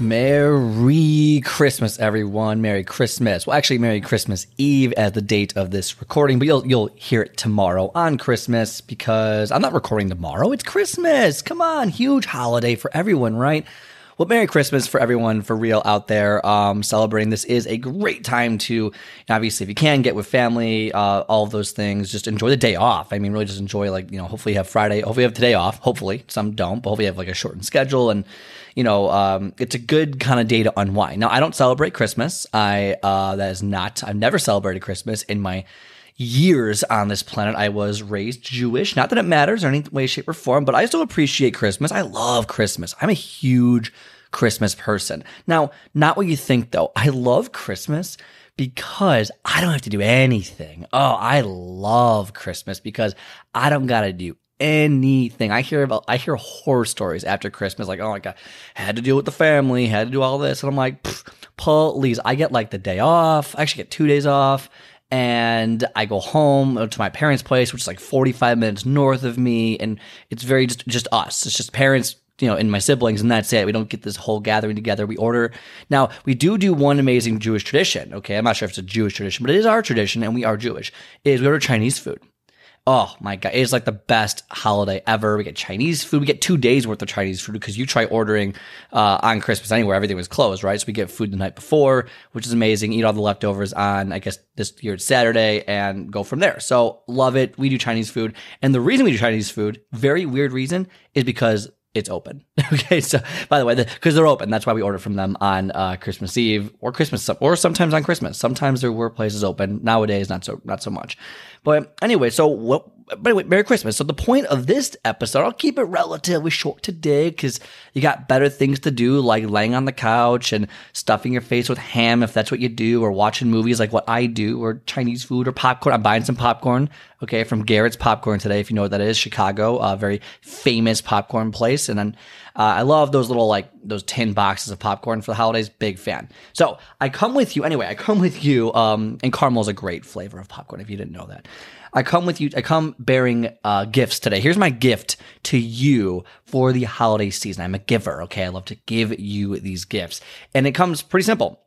Merry Christmas, everyone. Merry Christmas. Well, actually, Merry Christmas Eve as the date of this recording, but you'll you'll hear it tomorrow on Christmas because I'm not recording tomorrow. It's Christmas. Come on, huge holiday for everyone, right? Well, Merry Christmas for everyone for real out there um, celebrating. This is a great time to, obviously, if you can, get with family, uh, all of those things. Just enjoy the day off. I mean, really just enjoy, like, you know, hopefully you have Friday, hopefully you have today off. Hopefully, some don't, but hopefully you have like a shortened schedule and you know, um, it's a good kind of day to unwind. Now, I don't celebrate Christmas. I uh, that is not. I've never celebrated Christmas in my years on this planet. I was raised Jewish. Not that it matters in any way, shape, or form, but I still appreciate Christmas. I love Christmas. I'm a huge Christmas person. Now, not what you think though. I love Christmas because I don't have to do anything. Oh, I love Christmas because I don't got to do anything. I hear about I hear horror stories after Christmas, like, oh my god, had to deal with the family, had to do all this. And I'm like, please, I get like the day off. I actually get two days off. And I go home to my parents' place, which is like 45 minutes north of me. And it's very just, just us. It's just parents, you know, and my siblings, and that's it. We don't get this whole gathering together. We order. Now, we do do one amazing Jewish tradition. Okay. I'm not sure if it's a Jewish tradition, but it is our tradition, and we are Jewish, is we order Chinese food. Oh my god, it's like the best holiday ever. We get Chinese food. We get two days worth of Chinese food because you try ordering uh, on Christmas anywhere, everything was closed, right? So we get food the night before, which is amazing. Eat all the leftovers on, I guess this year it's Saturday, and go from there. So love it. We do Chinese food, and the reason we do Chinese food, very weird reason, is because it's open. okay, so by the way, because the, they're open, that's why we order from them on uh, Christmas Eve or Christmas, or sometimes on Christmas. Sometimes there were places open. Nowadays, not so not so much. But anyway, so what? But anyway, Merry Christmas. So the point of this episode, I'll keep it relatively short today because you got better things to do, like laying on the couch and stuffing your face with ham if that's what you do, or watching movies like what I do, or Chinese food or popcorn. I'm buying some popcorn, okay, from Garrett's Popcorn today. If you know what that is, Chicago, a very famous popcorn place, and then uh, I love those little like those tin boxes of popcorn for the holidays. Big fan. So I come with you anyway. I come with you, um, and caramel is a great flavor of popcorn. If you didn't know that. I come with you. I come bearing uh, gifts today. Here's my gift to you for the holiday season. I'm a giver. Okay, I love to give you these gifts, and it comes pretty simple.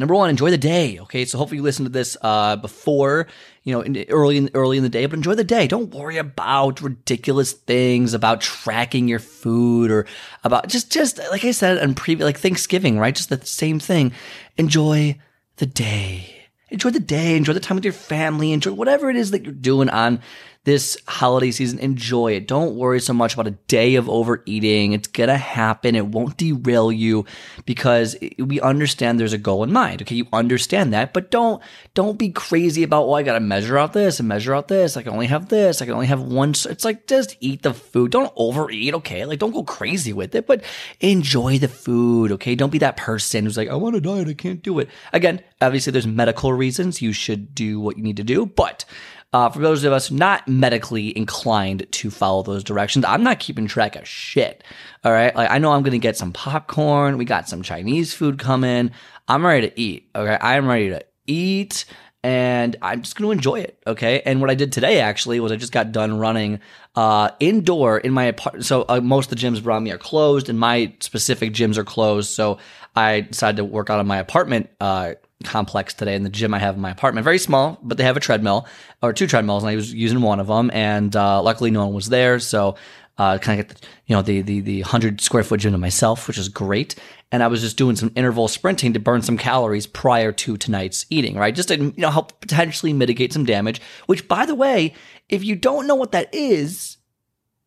Number one, enjoy the day. Okay, so hopefully you listen to this uh, before you know in, early in early in the day, but enjoy the day. Don't worry about ridiculous things about tracking your food or about just just like I said on previous like Thanksgiving, right? Just the same thing. Enjoy the day enjoy the day, enjoy the time with your family, enjoy whatever it is that you're doing on this holiday season. Enjoy it. Don't worry so much about a day of overeating. It's going to happen. It won't derail you because we understand there's a goal in mind. Okay. You understand that, but don't, don't be crazy about, well, I got to measure out this and measure out this. I can only have this. I can only have one. It's like just eat the food. Don't overeat. Okay. Like don't go crazy with it, but enjoy the food. Okay. Don't be that person who's like, I want to diet. I can't do it. Again, obviously there's medical reasons you should do what you need to do, but uh, for those of us not medically inclined to follow those directions, I'm not keeping track of shit. All right. Like I know I'm going to get some popcorn. We got some Chinese food coming. I'm ready to eat. Okay. I'm ready to eat and I'm just going to enjoy it. Okay. And what I did today actually was I just got done running uh, indoor in my apartment. So uh, most of the gyms around me are closed and my specific gyms are closed. So I decided to work out in my apartment uh, complex today in the gym I have in my apartment. Very small, but they have a treadmill or two treadmills, and I was using one of them. And uh, luckily, no one was there, so uh, kind of get the, you know the the the hundred square foot gym to myself, which is great. And I was just doing some interval sprinting to burn some calories prior to tonight's eating, right? Just to you know help potentially mitigate some damage. Which, by the way, if you don't know what that is,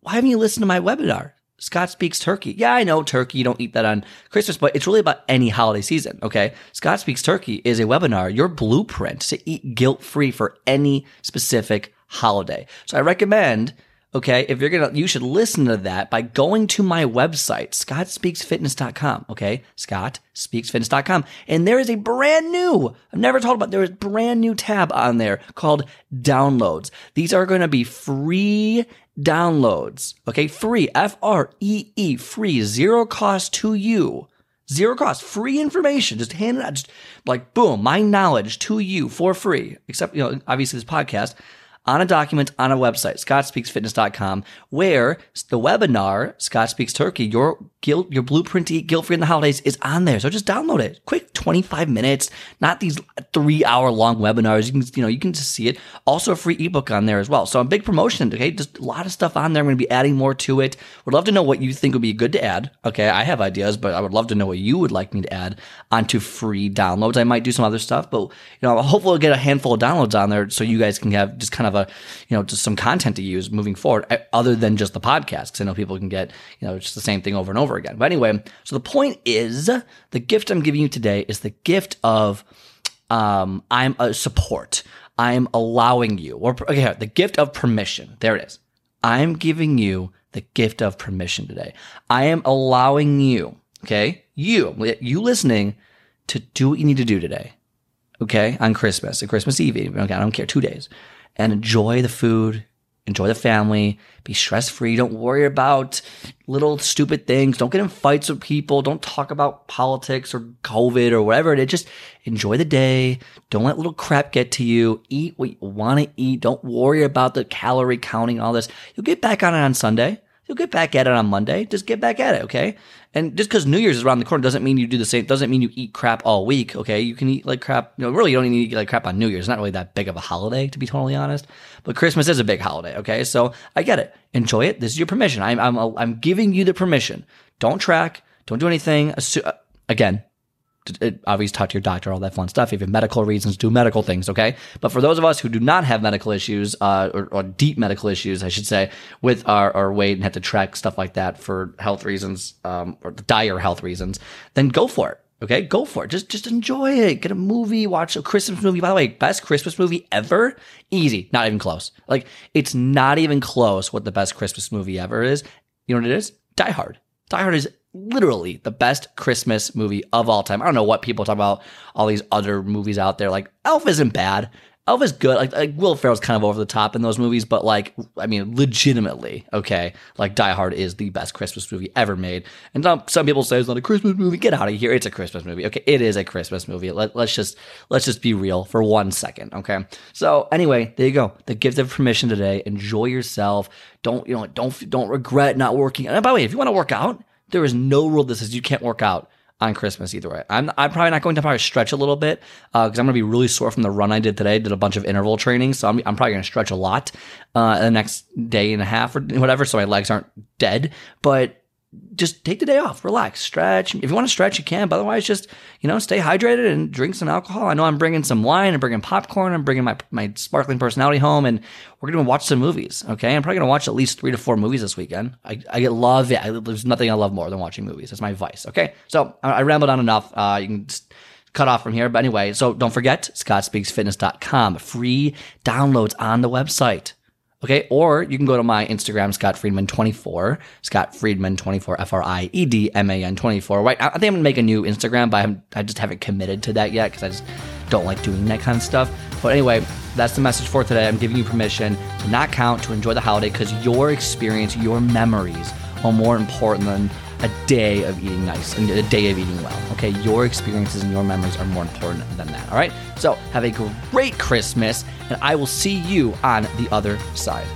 why haven't you listened to my webinar? Scott Speaks Turkey. Yeah, I know turkey. You don't eat that on Christmas, but it's really about any holiday season. Okay. Scott Speaks Turkey is a webinar, your blueprint to eat guilt free for any specific holiday. So I recommend okay, if you're gonna, you should listen to that by going to my website, scottspeaksfitness.com, okay? scottspeaksfitness.com. And there is a brand new, I've never told about, there is a brand new tab on there called downloads. These are gonna be free downloads, okay? Free, F R E E, free, zero cost to you. Zero cost, free information. Just hand it out, just like boom, my knowledge to you for free. Except, you know, obviously this podcast on a document on a website, scottspeaksfitness.com, where the webinar, Scott Speaks Turkey, your guilt, your blueprint to eat guilt free in the holidays is on there. So just download it. Quick 25 minutes, not these three hour long webinars. You can, you know, you can just see it. Also a free ebook on there as well. So a big promotion. Okay. Just a lot of stuff on there. I'm going to be adding more to it. Would love to know what you think would be good to add. Okay. I have ideas, but I would love to know what you would like me to add onto free downloads. I might do some other stuff, but you know, hopefully we'll get a handful of downloads on there so you guys can have just kind of a, you know, just some content to use moving forward eh, other than just the podcast. Cause I know people can get, you know, just the same thing over and over again. But anyway, so the point is the gift I'm giving you today is the gift of, um, I'm a support. I'm allowing you, or okay, the gift of permission. There it is. I'm giving you the gift of permission today. I am allowing you, okay, you, you listening to do what you need to do today, okay, on Christmas, on Christmas Eve, okay, I don't care, two days, and enjoy the food, enjoy the family, be stress free. Don't worry about little stupid things. Don't get in fights with people. Don't talk about politics or COVID or whatever it is. Just enjoy the day. Don't let little crap get to you. Eat what you want to eat. Don't worry about the calorie counting, all this. You'll get back on it on Sunday. You'll get back at it on Monday. Just get back at it, okay? And just because New Year's is around the corner doesn't mean you do the same. Doesn't mean you eat crap all week, okay? You can eat like crap. You know, really, you don't even eat like crap on New Year's. It's not really that big of a holiday, to be totally honest. But Christmas is a big holiday, okay? So I get it. Enjoy it. This is your permission. I'm I'm I'm giving you the permission. Don't track. Don't do anything. Uh, again, obviously talk to your doctor, all that fun stuff. If you have medical reasons, do medical things, okay? But for those of us who do not have medical issues, uh, or, or, deep medical issues, I should say, with our, our weight and have to track stuff like that for health reasons, um, or dire health reasons, then go for it. Okay, go for it. Just just enjoy it. Get a movie, watch a Christmas movie. By the way, best Christmas movie ever? Easy, not even close. Like it's not even close what the best Christmas movie ever is. You know what it is? Die Hard. Die Hard is literally the best Christmas movie of all time. I don't know what people talk about all these other movies out there. Like Elf isn't bad. Elf is good. Like, like Will Ferrell's kind of over the top in those movies, but like I mean, legitimately, okay, like Die Hard is the best Christmas movie ever made. And some, some people say it's not a Christmas movie. Get out of here! It's a Christmas movie. Okay, it is a Christmas movie. Let, let's just let's just be real for one second. Okay. So anyway, there you go. The gift of permission today. Enjoy yourself. Don't you know? Don't don't regret not working. And by the way, if you want to work out there is no rule that says you can't work out on Christmas either way. I'm, I'm probably not going to probably stretch a little bit because uh, I'm going to be really sore from the run I did today. Did a bunch of interval training, so I'm, I'm probably going to stretch a lot uh, the next day and a half or whatever, so my legs aren't dead. But just take the day off, relax, stretch. If you want to stretch, you can. But otherwise, just you know, stay hydrated and drink some alcohol. I know I'm bringing some wine, I'm bringing popcorn, I'm bringing my my sparkling personality home, and we're gonna watch some movies. Okay, I'm probably gonna watch at least three to four movies this weekend. I I love it. I, there's nothing I love more than watching movies. It's my vice. Okay, so I, I rambled on enough. Uh, you can. Just, cut off from here. But anyway, so don't forget, scottspeaksfitness.com. Free downloads on the website. Okay. Or you can go to my Instagram, Scott Friedman 24, Scott Friedman 24, F R I E D M A N 24. Right. I think I'm going to make a new Instagram, but I'm, I just haven't committed to that yet because I just don't like doing that kind of stuff. But anyway, that's the message for today. I'm giving you permission to not count, to enjoy the holiday because your experience, your memories are more important than a day of eating nice and a day of eating well. Okay, your experiences and your memories are more important than that. All right, so have a great Christmas, and I will see you on the other side.